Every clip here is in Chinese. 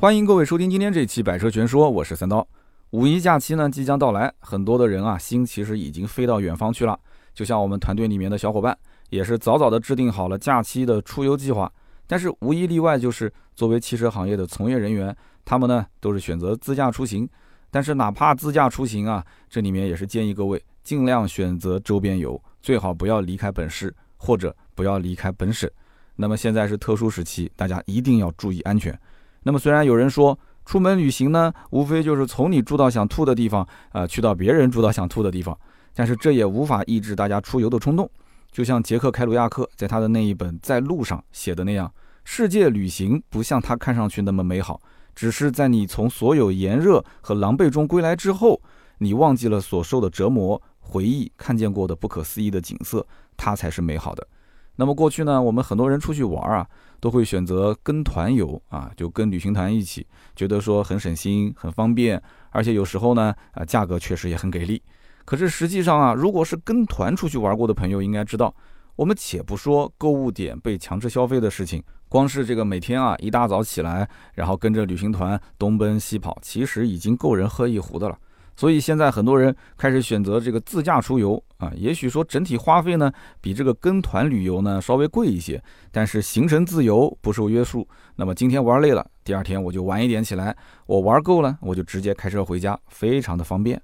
欢迎各位收听今天这期《百车全说》，我是三刀。五一假期呢即将到来，很多的人啊心其实已经飞到远方去了。就像我们团队里面的小伙伴，也是早早的制定好了假期的出游计划。但是无一例外，就是作为汽车行业的从业人员，他们呢都是选择自驾出行。但是哪怕自驾出行啊，这里面也是建议各位尽量选择周边游，最好不要离开本市或者不要离开本省。那么现在是特殊时期，大家一定要注意安全。那么虽然有人说出门旅行呢，无非就是从你住到想吐的地方，啊，去到别人住到想吐的地方，但是这也无法抑制大家出游的冲动。就像杰克·凯鲁亚克在他的那一本《在路上》写的那样，世界旅行不像他看上去那么美好，只是在你从所有炎热和狼狈中归来之后，你忘记了所受的折磨，回忆看见过的不可思议的景色，它才是美好的。那么过去呢，我们很多人出去玩啊。都会选择跟团游啊，就跟旅行团一起，觉得说很省心、很方便，而且有时候呢，啊，价格确实也很给力。可是实际上啊，如果是跟团出去玩过的朋友应该知道，我们且不说购物点被强制消费的事情，光是这个每天啊一大早起来，然后跟着旅行团东奔西跑，其实已经够人喝一壶的了。所以现在很多人开始选择这个自驾出游啊，也许说整体花费呢比这个跟团旅游呢稍微贵一些，但是行程自由不受约束。那么今天玩累了，第二天我就晚一点起来，我玩够了，我就直接开车回家，非常的方便。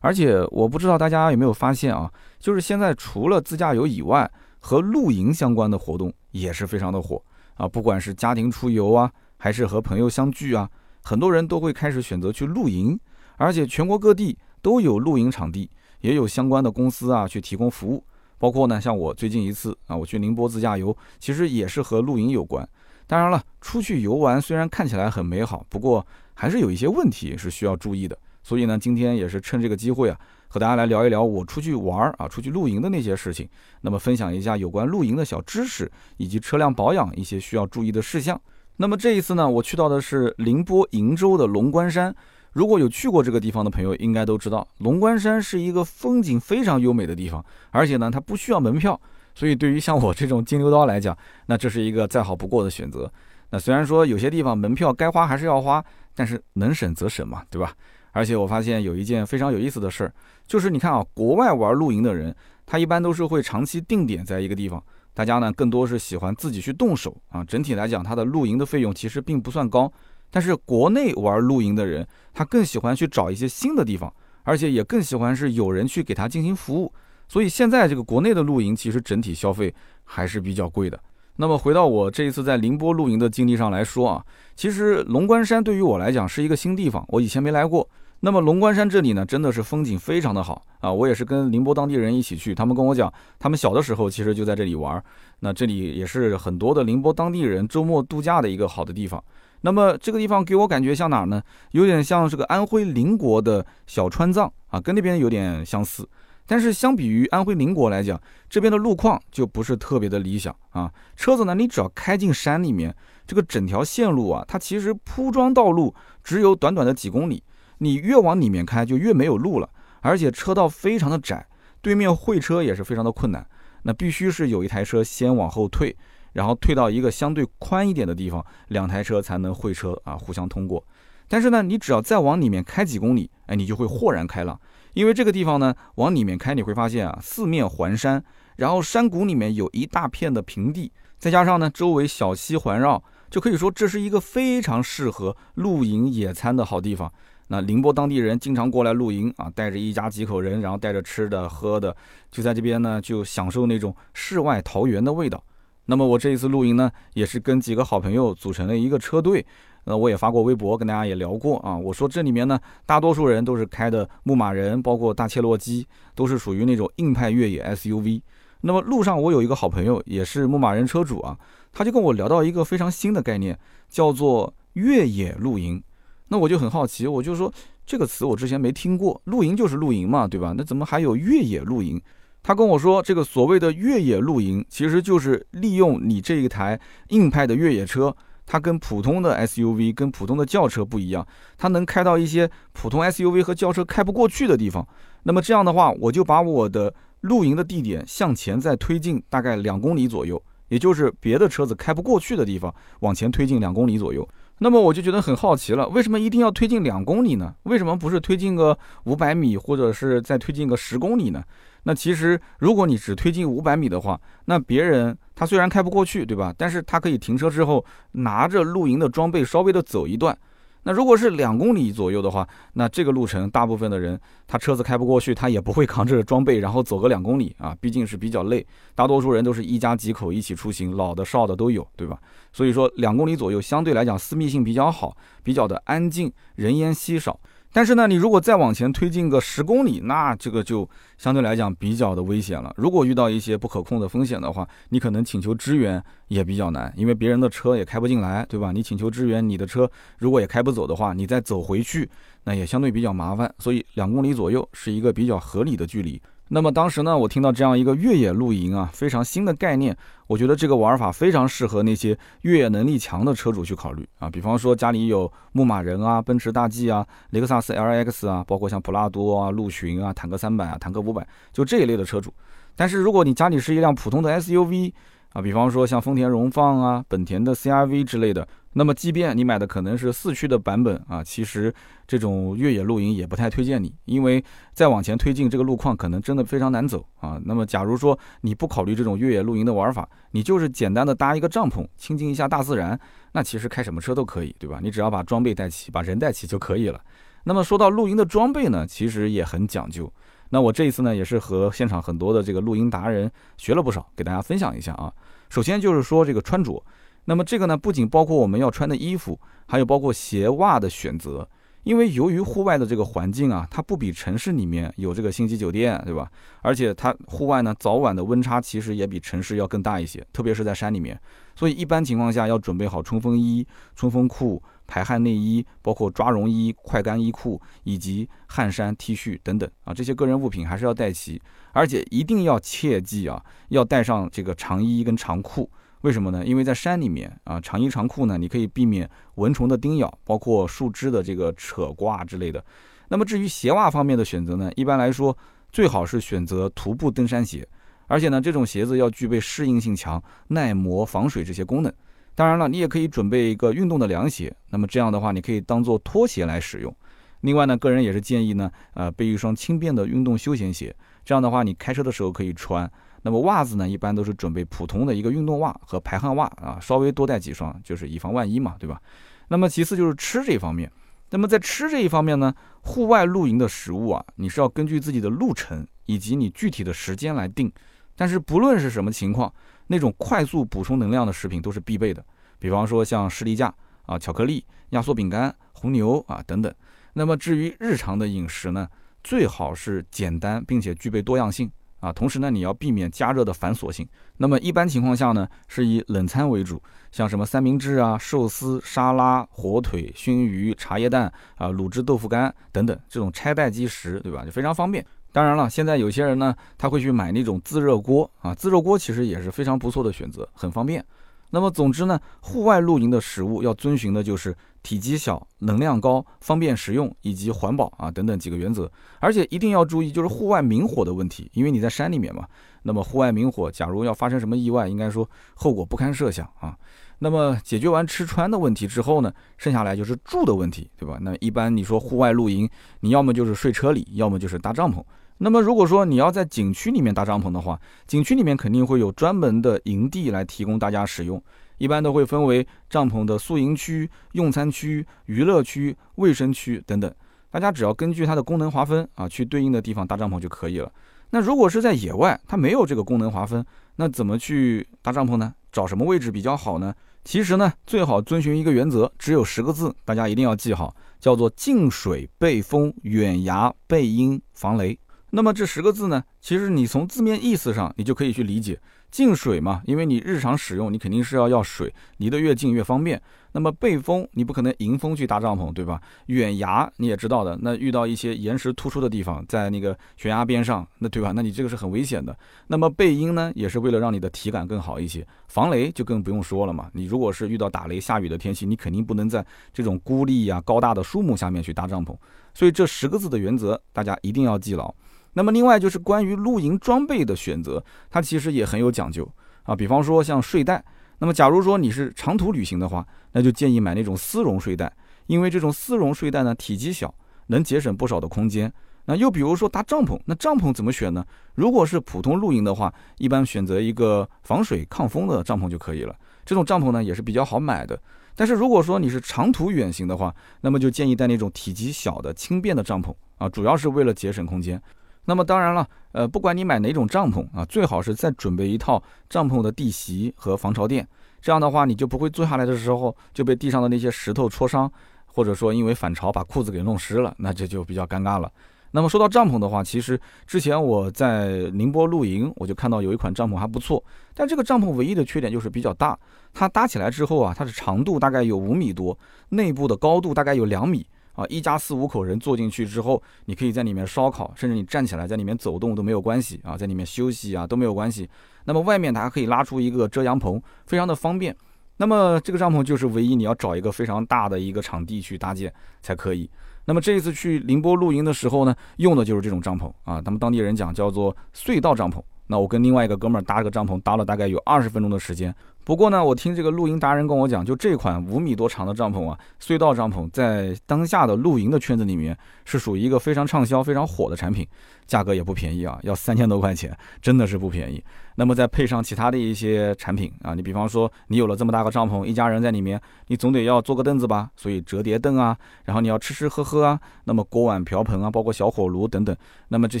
而且我不知道大家有没有发现啊，就是现在除了自驾游以外，和露营相关的活动也是非常的火啊，不管是家庭出游啊，还是和朋友相聚啊，很多人都会开始选择去露营。而且全国各地都有露营场地，也有相关的公司啊去提供服务。包括呢，像我最近一次啊，我去宁波自驾游，其实也是和露营有关。当然了，出去游玩虽然看起来很美好，不过还是有一些问题是需要注意的。所以呢，今天也是趁这个机会啊，和大家来聊一聊我出去玩啊、出去露营的那些事情。那么分享一下有关露营的小知识，以及车辆保养一些需要注意的事项。那么这一次呢，我去到的是宁波鄞州的龙关山。如果有去过这个地方的朋友，应该都知道，龙关山是一个风景非常优美的地方，而且呢，它不需要门票，所以对于像我这种金牛刀来讲，那这是一个再好不过的选择。那虽然说有些地方门票该花还是要花，但是能省则省嘛，对吧？而且我发现有一件非常有意思的事儿，就是你看啊，国外玩露营的人，他一般都是会长期定点在一个地方，大家呢更多是喜欢自己去动手啊。整体来讲，它的露营的费用其实并不算高。但是国内玩露营的人，他更喜欢去找一些新的地方，而且也更喜欢是有人去给他进行服务。所以现在这个国内的露营，其实整体消费还是比较贵的。那么回到我这一次在宁波露营的经历上来说啊，其实龙关山对于我来讲是一个新地方，我以前没来过。那么龙关山这里呢，真的是风景非常的好啊！我也是跟宁波当地人一起去，他们跟我讲，他们小的时候其实就在这里玩。那这里也是很多的宁波当地人周末度假的一个好的地方。那么这个地方给我感觉像哪儿呢？有点像这个安徽邻国的小川藏啊，跟那边有点相似。但是相比于安徽邻国来讲，这边的路况就不是特别的理想啊。车子呢，你只要开进山里面，这个整条线路啊，它其实铺装道路只有短短的几公里，你越往里面开就越没有路了，而且车道非常的窄，对面会车也是非常的困难。那必须是有一台车先往后退。然后退到一个相对宽一点的地方，两台车才能会车啊，互相通过。但是呢，你只要再往里面开几公里，哎，你就会豁然开朗，因为这个地方呢，往里面开你会发现啊，四面环山，然后山谷里面有一大片的平地，再加上呢，周围小溪环绕，就可以说这是一个非常适合露营野餐的好地方。那宁波当地人经常过来露营啊，带着一家几口人，然后带着吃的喝的，就在这边呢，就享受那种世外桃源的味道。那么我这一次露营呢，也是跟几个好朋友组成了一个车队。那我也发过微博，跟大家也聊过啊。我说这里面呢，大多数人都是开的牧马人，包括大切诺基，都是属于那种硬派越野 SUV。那么路上我有一个好朋友，也是牧马人车主啊，他就跟我聊到一个非常新的概念，叫做越野露营。那我就很好奇，我就说这个词我之前没听过，露营就是露营嘛，对吧？那怎么还有越野露营？他跟我说，这个所谓的越野露营，其实就是利用你这一台硬派的越野车，它跟普通的 SUV、跟普通的轿车不一样，它能开到一些普通 SUV 和轿车开不过去的地方。那么这样的话，我就把我的露营的地点向前再推进大概两公里左右，也就是别的车子开不过去的地方，往前推进两公里左右。那么我就觉得很好奇了，为什么一定要推进两公里呢？为什么不是推进个五百米，或者是再推进个十公里呢？那其实如果你只推进五百米的话，那别人他虽然开不过去，对吧？但是他可以停车之后拿着露营的装备稍微的走一段。那如果是两公里左右的话，那这个路程大部分的人他车子开不过去，他也不会扛着装备然后走个两公里啊，毕竟是比较累。大多数人都是一家几口一起出行，老的少的都有，对吧？所以说两公里左右相对来讲私密性比较好，比较的安静，人烟稀少。但是呢，你如果再往前推进个十公里，那这个就相对来讲比较的危险了。如果遇到一些不可控的风险的话，你可能请求支援也比较难，因为别人的车也开不进来，对吧？你请求支援，你的车如果也开不走的话，你再走回去，那也相对比较麻烦。所以两公里左右是一个比较合理的距离。那么当时呢，我听到这样一个越野露营啊，非常新的概念，我觉得这个玩法非常适合那些越野能力强的车主去考虑啊。比方说家里有牧马人啊、奔驰大 G 啊、雷克萨斯 LX 啊，包括像普拉多啊、陆巡啊、坦克三百啊、坦克五百，就这一类的车主。但是如果你家里是一辆普通的 SUV 啊，比方说像丰田荣放啊、本田的 CRV 之类的。那么，即便你买的可能是四驱的版本啊，其实这种越野露营也不太推荐你，因为再往前推进，这个路况可能真的非常难走啊。那么，假如说你不考虑这种越野露营的玩法，你就是简单的搭一个帐篷，亲近一下大自然，那其实开什么车都可以，对吧？你只要把装备带齐，把人带齐就可以了。那么说到露营的装备呢，其实也很讲究。那我这一次呢，也是和现场很多的这个录音达人学了不少，给大家分享一下啊。首先就是说这个穿着。那么这个呢，不仅包括我们要穿的衣服，还有包括鞋袜的选择。因为由于户外的这个环境啊，它不比城市里面有这个星级酒店，对吧？而且它户外呢，早晚的温差其实也比城市要更大一些，特别是在山里面。所以一般情况下要准备好冲锋衣、冲锋裤、排汗内衣，包括抓绒衣、快干衣裤以及汗衫、T 恤等等啊，这些个人物品还是要带齐。而且一定要切记啊，要带上这个长衣跟长裤。为什么呢？因为在山里面啊，长衣长裤呢，你可以避免蚊虫的叮咬，包括树枝的这个扯挂之类的。那么至于鞋袜方面的选择呢，一般来说最好是选择徒步登山鞋，而且呢，这种鞋子要具备适应性强、耐磨、防水这些功能。当然了，你也可以准备一个运动的凉鞋，那么这样的话，你可以当做拖鞋来使用。另外呢，个人也是建议呢，呃，备一双轻便的运动休闲鞋，这样的话，你开车的时候可以穿。那么袜子呢，一般都是准备普通的一个运动袜和排汗袜啊，稍微多带几双，就是以防万一嘛，对吧？那么其次就是吃这一方面。那么在吃这一方面呢，户外露营的食物啊，你是要根据自己的路程以及你具体的时间来定。但是不论是什么情况，那种快速补充能量的食品都是必备的。比方说像士力架啊、巧克力、压缩饼干、红牛啊等等。那么至于日常的饮食呢，最好是简单并且具备多样性。啊，同时呢，你要避免加热的繁琐性。那么一般情况下呢，是以冷餐为主，像什么三明治啊、寿司、沙拉、火腿、熏鱼、茶叶蛋啊、卤汁豆腐干等等，这种拆袋即食，对吧？就非常方便。当然了，现在有些人呢，他会去买那种自热锅啊，自热锅其实也是非常不错的选择，很方便。那么总之呢，户外露营的食物要遵循的就是体积小、能量高、方便食用以及环保啊等等几个原则，而且一定要注意就是户外明火的问题，因为你在山里面嘛，那么户外明火，假如要发生什么意外，应该说后果不堪设想啊。那么解决完吃穿的问题之后呢，剩下来就是住的问题，对吧？那一般你说户外露营，你要么就是睡车里，要么就是搭帐篷。那么如果说你要在景区里面搭帐篷的话，景区里面肯定会有专门的营地来提供大家使用，一般都会分为帐篷的宿营区、用餐区、娱乐区、卫生区等等，大家只要根据它的功能划分啊，去对应的地方搭帐篷就可以了。那如果是在野外，它没有这个功能划分，那怎么去搭帐篷呢？找什么位置比较好呢？其实呢，最好遵循一个原则，只有十个字，大家一定要记好，叫做近水背风，远崖背阴，防雷。那么这十个字呢，其实你从字面意思上，你就可以去理解，近水嘛，因为你日常使用，你肯定是要要水，离得越近越方便。那么背风，你不可能迎风去搭帐篷，对吧？远崖你也知道的，那遇到一些岩石突出的地方，在那个悬崖边上，那对吧？那你这个是很危险的。那么背阴呢，也是为了让你的体感更好一些。防雷就更不用说了嘛，你如果是遇到打雷下雨的天气，你肯定不能在这种孤立呀、高大的树木下面去搭帐篷。所以这十个字的原则，大家一定要记牢。那么另外就是关于露营装备的选择，它其实也很有讲究啊。比方说像睡袋，那么假如说你是长途旅行的话，那就建议买那种丝绒睡袋，因为这种丝绒睡袋呢体积小，能节省不少的空间。那又比如说搭帐篷，那帐篷怎么选呢？如果是普通露营的话，一般选择一个防水抗风的帐篷就可以了。这种帐篷呢也是比较好买的。但是如果说你是长途远行的话，那么就建议带那种体积小的轻便的帐篷啊，主要是为了节省空间。那么当然了，呃，不管你买哪种帐篷啊，最好是再准备一套帐篷的地席和防潮垫，这样的话你就不会坐下来的时候就被地上的那些石头戳伤，或者说因为反潮把裤子给弄湿了，那这就比较尴尬了。那么说到帐篷的话，其实之前我在宁波露营，我就看到有一款帐篷还不错，但这个帐篷唯一的缺点就是比较大，它搭起来之后啊，它的长度大概有五米多，内部的高度大概有两米。啊，一家四五口人坐进去之后，你可以在里面烧烤，甚至你站起来在里面走动都没有关系啊，在里面休息啊都没有关系。那么外面它还可以拉出一个遮阳棚，非常的方便。那么这个帐篷就是唯一你要找一个非常大的一个场地去搭建才可以。那么这一次去宁波露营的时候呢，用的就是这种帐篷啊，他们当地人讲叫做隧道帐篷。那我跟另外一个哥们儿搭个帐篷，搭了大概有二十分钟的时间。不过呢，我听这个露营达人跟我讲，就这款五米多长的帐篷啊，隧道帐篷在当下的露营的圈子里面是属于一个非常畅销、非常火的产品，价格也不便宜啊，要三千多块钱，真的是不便宜。那么再配上其他的一些产品啊，你比方说你有了这么大个帐篷，一家人在里面，你总得要坐个凳子吧，所以折叠凳啊，然后你要吃吃喝喝啊，那么锅碗瓢盆啊，包括小火炉等等，那么这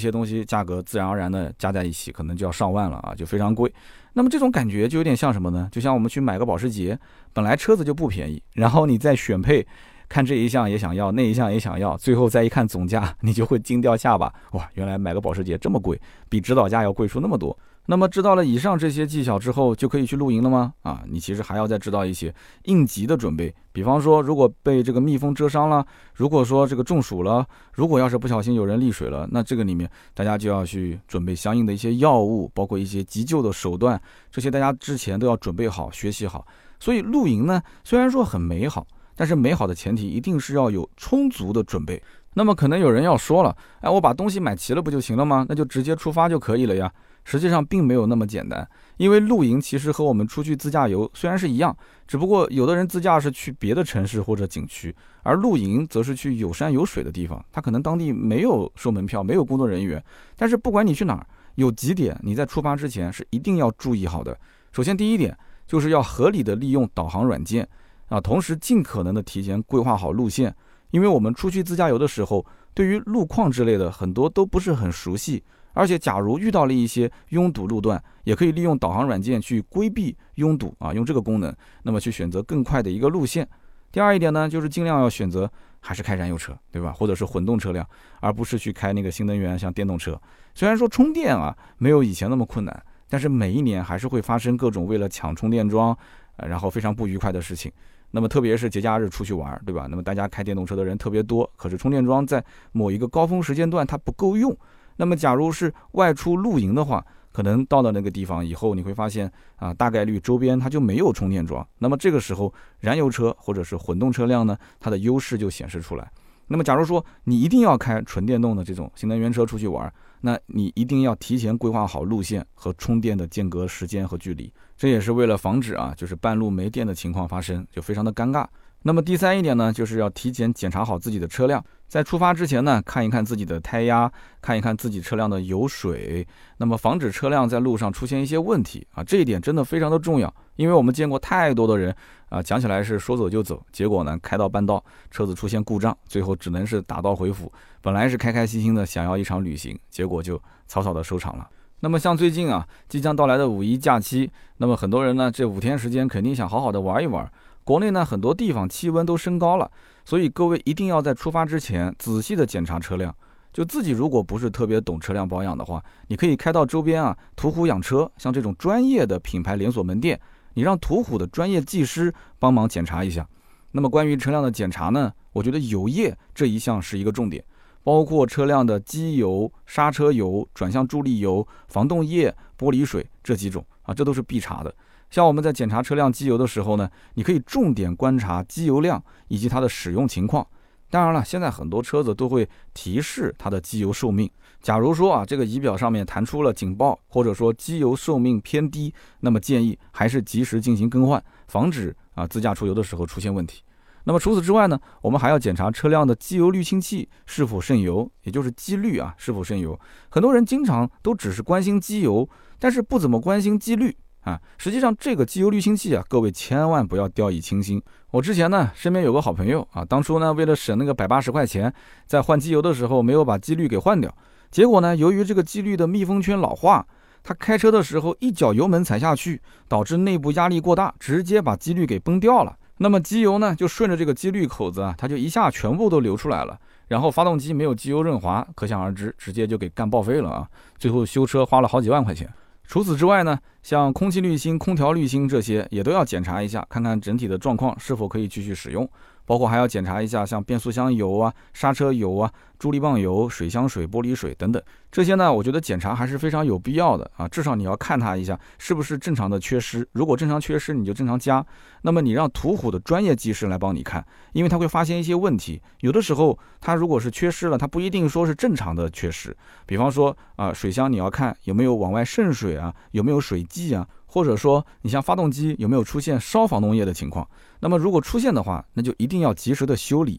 些东西价格自然而然的加在一起，可能就要上万了啊，就非常贵。那么这种感觉就有点像什么呢？就像我们去买个保时捷，本来车子就不便宜，然后你再选配，看这一项也想要，那一项也想要，最后再一看总价，你就会惊掉下巴。哇，原来买个保时捷这么贵，比指导价要贵出那么多。那么知道了以上这些技巧之后，就可以去露营了吗？啊，你其实还要再知道一些应急的准备，比方说，如果被这个蜜蜂蛰伤了，如果说这个中暑了，如果要是不小心有人溺水了，那这个里面大家就要去准备相应的一些药物，包括一些急救的手段，这些大家之前都要准备好、学习好。所以露营呢，虽然说很美好，但是美好的前提一定是要有充足的准备。那么可能有人要说了，哎，我把东西买齐了不就行了吗？那就直接出发就可以了呀。实际上并没有那么简单，因为露营其实和我们出去自驾游虽然是一样，只不过有的人自驾是去别的城市或者景区，而露营则是去有山有水的地方，他可能当地没有收门票，没有工作人员。但是不管你去哪儿，有几点你在出发之前是一定要注意好的。首先第一点就是要合理的利用导航软件啊，同时尽可能的提前规划好路线，因为我们出去自驾游的时候，对于路况之类的很多都不是很熟悉。而且，假如遇到了一些拥堵路段，也可以利用导航软件去规避拥堵啊，用这个功能，那么去选择更快的一个路线。第二一点呢，就是尽量要选择还是开燃油车，对吧？或者是混动车辆，而不是去开那个新能源像电动车。虽然说充电啊没有以前那么困难，但是每一年还是会发生各种为了抢充电桩，呃，然后非常不愉快的事情。那么特别是节假日出去玩，对吧？那么大家开电动车的人特别多，可是充电桩在某一个高峰时间段它不够用。那么，假如是外出露营的话，可能到了那个地方以后，你会发现啊，大概率周边它就没有充电桩。那么这个时候，燃油车或者是混动车辆呢，它的优势就显示出来。那么，假如说你一定要开纯电动的这种新能源车出去玩，那你一定要提前规划好路线和充电的间隔时间和距离。这也是为了防止啊，就是半路没电的情况发生，就非常的尴尬。那么第三一点呢，就是要提前检查好自己的车辆，在出发之前呢，看一看自己的胎压，看一看自己车辆的油水，那么防止车辆在路上出现一些问题啊，这一点真的非常的重要，因为我们见过太多的人啊，讲起来是说走就走，结果呢，开到半道车子出现故障，最后只能是打道回府，本来是开开心心的想要一场旅行，结果就草草的收场了。那么像最近啊，即将到来的五一假期，那么很多人呢，这五天时间肯定想好好的玩一玩。国内呢很多地方气温都升高了，所以各位一定要在出发之前仔细的检查车辆。就自己如果不是特别懂车辆保养的话，你可以开到周边啊，途虎养车，像这种专业的品牌连锁门店，你让途虎的专业技师帮忙检查一下。那么关于车辆的检查呢，我觉得油液这一项是一个重点，包括车辆的机油、刹车油、转向助力油、防冻液、玻璃水这几种啊，这都是必查的。像我们在检查车辆机油的时候呢，你可以重点观察机油量以及它的使用情况。当然了，现在很多车子都会提示它的机油寿命。假如说啊，这个仪表上面弹出了警报，或者说机油寿命偏低，那么建议还是及时进行更换，防止啊自驾出游的时候出现问题。那么除此之外呢，我们还要检查车辆的机油滤清器是否渗油，也就是机滤啊是否渗油。很多人经常都只是关心机油，但是不怎么关心机滤啊。实际上这个机油滤清器啊，各位千万不要掉以轻心。我之前呢，身边有个好朋友啊，当初呢为了省那个百八十块钱，在换机油的时候没有把机滤给换掉，结果呢，由于这个机滤的密封圈老化，他开车的时候一脚油门踩下去，导致内部压力过大，直接把机滤给崩掉了。那么机油呢，就顺着这个机滤口子啊，它就一下全部都流出来了。然后发动机没有机油润滑，可想而知，直接就给干报废了啊！最后修车花了好几万块钱。除此之外呢，像空气滤芯、空调滤芯这些也都要检查一下，看看整体的状况是否可以继续使用。包括还要检查一下像变速箱油啊、刹车油啊、助力泵油、水箱水、玻璃水等等这些呢，我觉得检查还是非常有必要的啊。至少你要看它一下是不是正常的缺失，如果正常缺失，你就正常加。那么你让途虎的专业技师来帮你看，因为他会发现一些问题。有的时候他如果是缺失了，他不一定说是正常的缺失。比方说啊，水箱你要看有没有往外渗水啊，有没有水迹啊。或者说，你像发动机有没有出现烧防冻液的情况？那么如果出现的话，那就一定要及时的修理。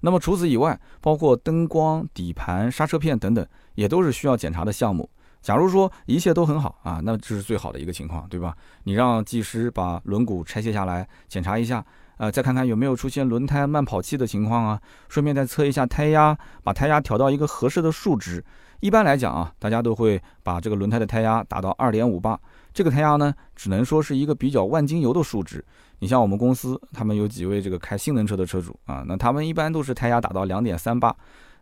那么除此以外，包括灯光、底盘、刹车片等等，也都是需要检查的项目。假如说一切都很好啊，那这是最好的一个情况，对吧？你让技师把轮毂拆卸下来检查一下，呃，再看看有没有出现轮胎慢跑气的情况啊，顺便再测一下胎压，把胎压调到一个合适的数值。一般来讲啊，大家都会把这个轮胎的胎压打到二点五八。这个胎压呢，只能说是一个比较万金油的数值。你像我们公司，他们有几位这个开性能车的车主啊，那他们一般都是胎压打到两点三八，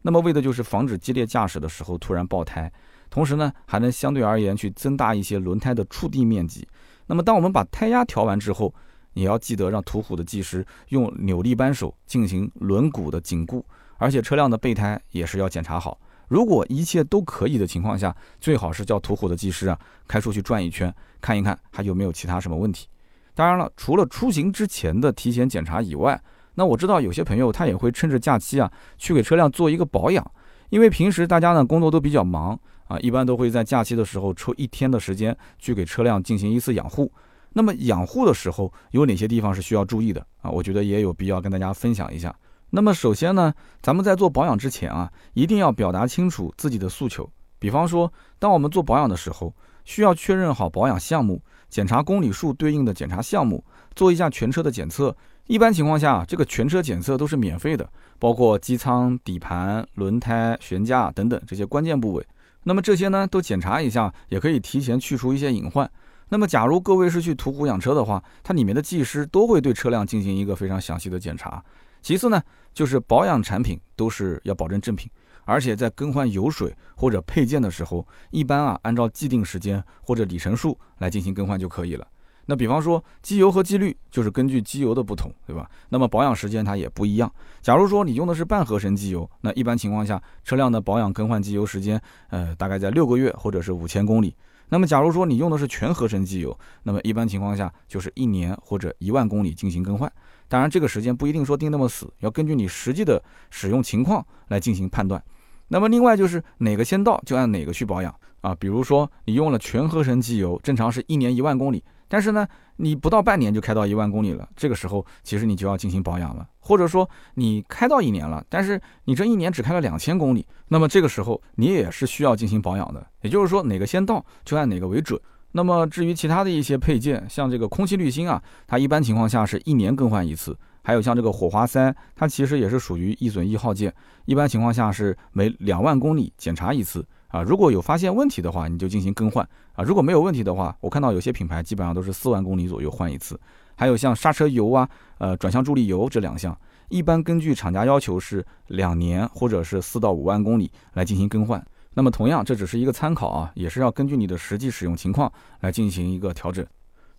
那么为的就是防止激烈驾驶的时候突然爆胎，同时呢，还能相对而言去增大一些轮胎的触地面积。那么当我们把胎压调完之后，也要记得让途虎的技师用扭力扳手进行轮毂的紧固，而且车辆的备胎也是要检查好。如果一切都可以的情况下，最好是叫途虎的技师啊开出去转一圈，看一看还有没有其他什么问题。当然了，除了出行之前的提前检查以外，那我知道有些朋友他也会趁着假期啊去给车辆做一个保养，因为平时大家呢工作都比较忙啊，一般都会在假期的时候抽一天的时间去给车辆进行一次养护。那么养护的时候有哪些地方是需要注意的啊？我觉得也有必要跟大家分享一下。那么首先呢，咱们在做保养之前啊，一定要表达清楚自己的诉求。比方说，当我们做保养的时候，需要确认好保养项目，检查公里数对应的检查项目，做一下全车的检测。一般情况下，这个全车检测都是免费的，包括机舱、底盘、轮胎、悬架等等这些关键部位。那么这些呢，都检查一下，也可以提前去除一些隐患。那么，假如各位是去途虎养车的话，它里面的技师都会对车辆进行一个非常详细的检查。其次呢，就是保养产品都是要保证正品，而且在更换油水或者配件的时候，一般啊按照既定时间或者里程数来进行更换就可以了。那比方说机油和机滤，就是根据机油的不同，对吧？那么保养时间它也不一样。假如说你用的是半合成机油，那一般情况下车辆的保养更换机油时间，呃，大概在六个月或者是五千公里。那么假如说你用的是全合成机油，那么一般情况下就是一年或者一万公里进行更换。当然，这个时间不一定说定那么死，要根据你实际的使用情况来进行判断。那么另外就是哪个先到就按哪个去保养啊。比如说你用了全合成机油，正常是一年一万公里，但是呢你不到半年就开到一万公里了，这个时候其实你就要进行保养了。或者说你开到一年了，但是你这一年只开了两千公里，那么这个时候你也是需要进行保养的。也就是说哪个先到就按哪个为准。那么至于其他的一些配件，像这个空气滤芯啊，它一般情况下是一年更换一次；还有像这个火花塞，它其实也是属于易损易耗件，一般情况下是每两万公里检查一次啊。如果有发现问题的话，你就进行更换啊；如果没有问题的话，我看到有些品牌基本上都是四万公里左右换一次。还有像刹车油啊、呃转向助力油这两项，一般根据厂家要求是两年或者是四到五万公里来进行更换。那么同样，这只是一个参考啊，也是要根据你的实际使用情况来进行一个调整。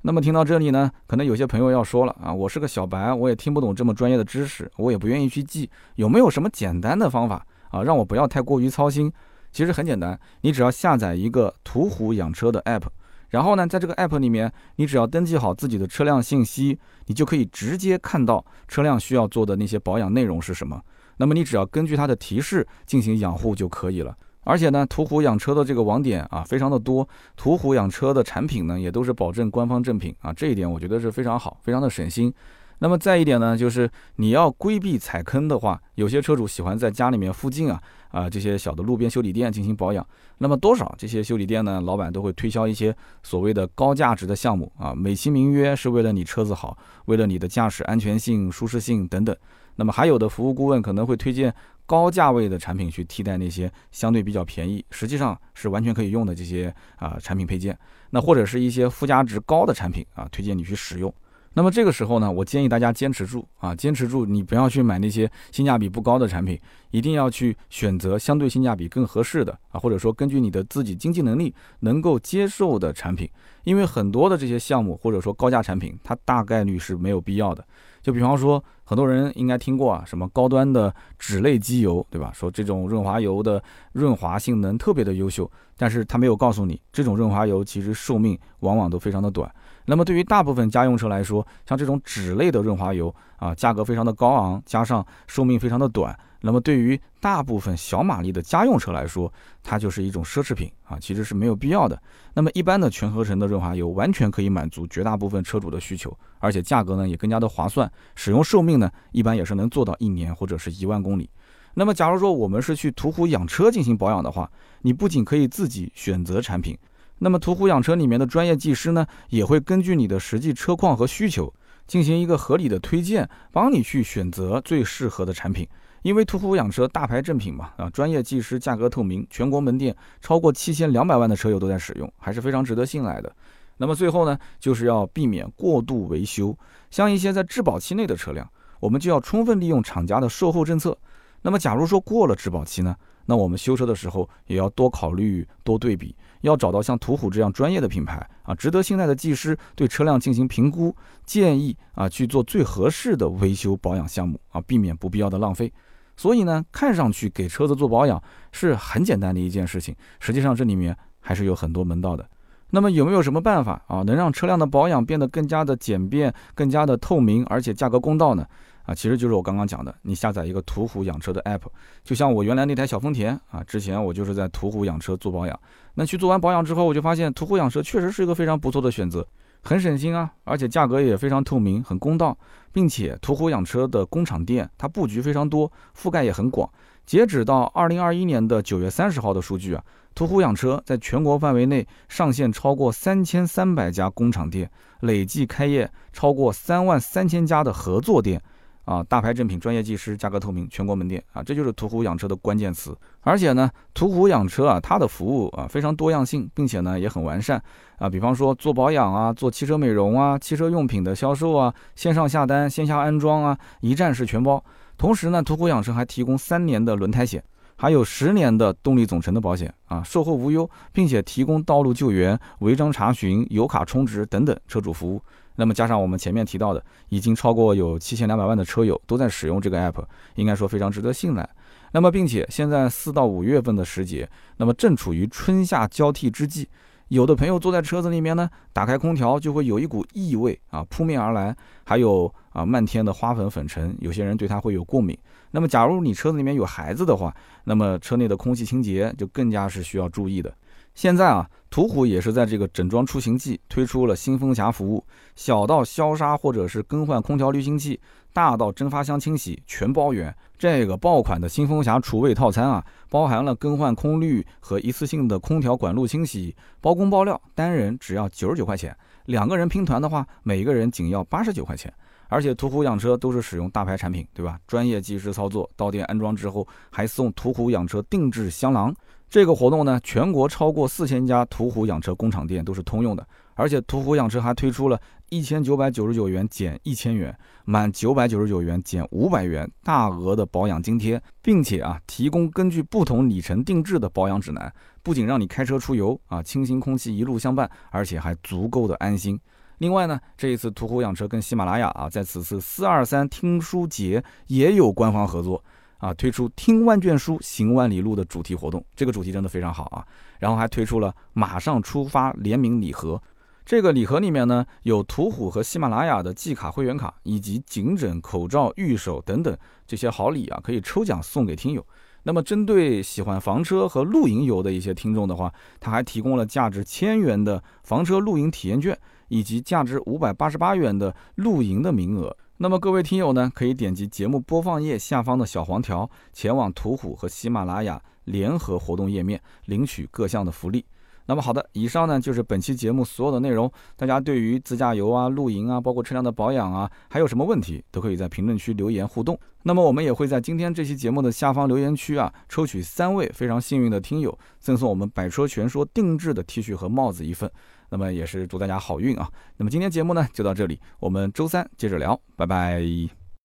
那么听到这里呢，可能有些朋友要说了啊，我是个小白，我也听不懂这么专业的知识，我也不愿意去记，有没有什么简单的方法啊，让我不要太过于操心？其实很简单，你只要下载一个途虎养车的 app，然后呢，在这个 app 里面，你只要登记好自己的车辆信息，你就可以直接看到车辆需要做的那些保养内容是什么。那么你只要根据它的提示进行养护就可以了。而且呢，途虎养车的这个网点啊，非常的多。途虎养车的产品呢，也都是保证官方正品啊，这一点我觉得是非常好，非常的省心。那么再一点呢，就是你要规避踩坑的话，有些车主喜欢在家里面附近啊啊这些小的路边修理店进行保养。那么多少这些修理店呢，老板都会推销一些所谓的高价值的项目啊，美其名曰是为了你车子好，为了你的驾驶安全性、舒适性等等。那么还有的服务顾问可能会推荐。高价位的产品去替代那些相对比较便宜，实际上是完全可以用的这些啊产品配件，那或者是一些附加值高的产品啊，推荐你去使用。那么这个时候呢，我建议大家坚持住啊，坚持住，你不要去买那些性价比不高的产品，一定要去选择相对性价比更合适的啊，或者说根据你的自己经济能力能够接受的产品，因为很多的这些项目或者说高价产品，它大概率是没有必要的。就比方说，很多人应该听过啊，什么高端的脂类机油，对吧？说这种润滑油的润滑性能特别的优秀，但是他没有告诉你，这种润滑油其实寿命往往都非常的短。那么对于大部分家用车来说，像这种脂类的润滑油啊，价格非常的高昂，加上寿命非常的短。那么对于大部分小马力的家用车来说，它就是一种奢侈品啊，其实是没有必要的。那么一般的全合成的润滑油完全可以满足绝大部分车主的需求，而且价格呢也更加的划算，使用寿命呢一般也是能做到一年或者是一万公里。那么假如说我们是去途虎养车进行保养的话，你不仅可以自己选择产品，那么途虎养车里面的专业技师呢也会根据你的实际车况和需求进行一个合理的推荐，帮你去选择最适合的产品。因为途虎养车大牌正品嘛，啊，专业技师，价格透明，全国门店超过七千两百万的车友都在使用，还是非常值得信赖的。那么最后呢，就是要避免过度维修，像一些在质保期内的车辆，我们就要充分利用厂家的售后政策。那么假如说过了质保期呢，那我们修车的时候也要多考虑、多对比，要找到像途虎这样专业的品牌啊，值得信赖的技师对车辆进行评估，建议啊去做最合适的维修保养项目啊，避免不必要的浪费。所以呢，看上去给车子做保养是很简单的一件事情，实际上这里面还是有很多门道的。那么有没有什么办法啊，能让车辆的保养变得更加的简便、更加的透明，而且价格公道呢？啊，其实就是我刚刚讲的，你下载一个途虎养车的 app，就像我原来那台小丰田啊，之前我就是在途虎养车做保养。那去做完保养之后，我就发现途虎养车确实是一个非常不错的选择。很省心啊，而且价格也非常透明，很公道，并且途虎养车的工厂店它布局非常多，覆盖也很广。截止到二零二一年的九月三十号的数据啊，途虎养车在全国范围内上线超过三千三百家工厂店，累计开业超过三万三千家的合作店。啊，大牌正品，专业技师，价格透明，全国门店啊，这就是途虎养车的关键词。而且呢，途虎养车啊，它的服务啊非常多样性，并且呢也很完善啊。比方说做保养啊，做汽车美容啊，汽车用品的销售啊，线上下单，线下安装啊，一站式全包。同时呢，途虎养车还提供三年的轮胎险，还有十年的动力总成的保险啊，售后无忧，并且提供道路救援、违章查询、油卡充值等等车主服务。那么加上我们前面提到的，已经超过有七千两百万的车友都在使用这个 app，应该说非常值得信赖。那么并且现在四到五月份的时节，那么正处于春夏交替之际，有的朋友坐在车子里面呢，打开空调就会有一股异味啊扑面而来，还有啊漫天的花粉粉尘，有些人对它会有过敏。那么假如你车子里面有孩子的话，那么车内的空气清洁就更加是需要注意的。现在啊，途虎也是在这个整装出行季推出了新风侠服务，小到消杀或者是更换空调滤芯器，大到蒸发箱清洗，全包圆。这个爆款的新风侠除味套餐啊，包含了更换空滤和一次性的空调管路清洗，包工包料，单人只要九十九块钱，两个人拼团的话，每个人仅要八十九块钱。而且途虎养车都是使用大牌产品，对吧？专业技师操作，到店安装之后还送途虎养车定制香囊。这个活动呢，全国超过四千家途虎养车工厂店都是通用的，而且途虎养车还推出了一千九百九十九元减一千元，满九百九十九元减五百元大额的保养津贴，并且啊，提供根据不同里程定制的保养指南，不仅让你开车出游啊，清新空气一路相伴，而且还足够的安心。另外呢，这一次途虎养车跟喜马拉雅啊，在此次四二三听书节也有官方合作。啊，推出听万卷书，行万里路的主题活动，这个主题真的非常好啊。然后还推出了马上出发联名礼盒，这个礼盒里面呢有途虎和喜马拉雅的季卡会员卡，以及颈枕、口罩、玉手等等这些好礼啊，可以抽奖送给听友。那么针对喜欢房车和露营游的一些听众的话，他还提供了价值千元的房车露营体验券，以及价值五百八十八元的露营的名额。那么各位听友呢，可以点击节目播放页下方的小黄条，前往途虎和喜马拉雅联合活动页面领取各项的福利。那么好的，以上呢就是本期节目所有的内容。大家对于自驾游啊、露营啊，包括车辆的保养啊，还有什么问题，都可以在评论区留言互动。那么我们也会在今天这期节目的下方留言区啊，抽取三位非常幸运的听友，赠送我们百车全说定制的 T 恤和帽子一份。那么也是祝大家好运啊！那么今天节目呢就到这里，我们周三接着聊，拜拜。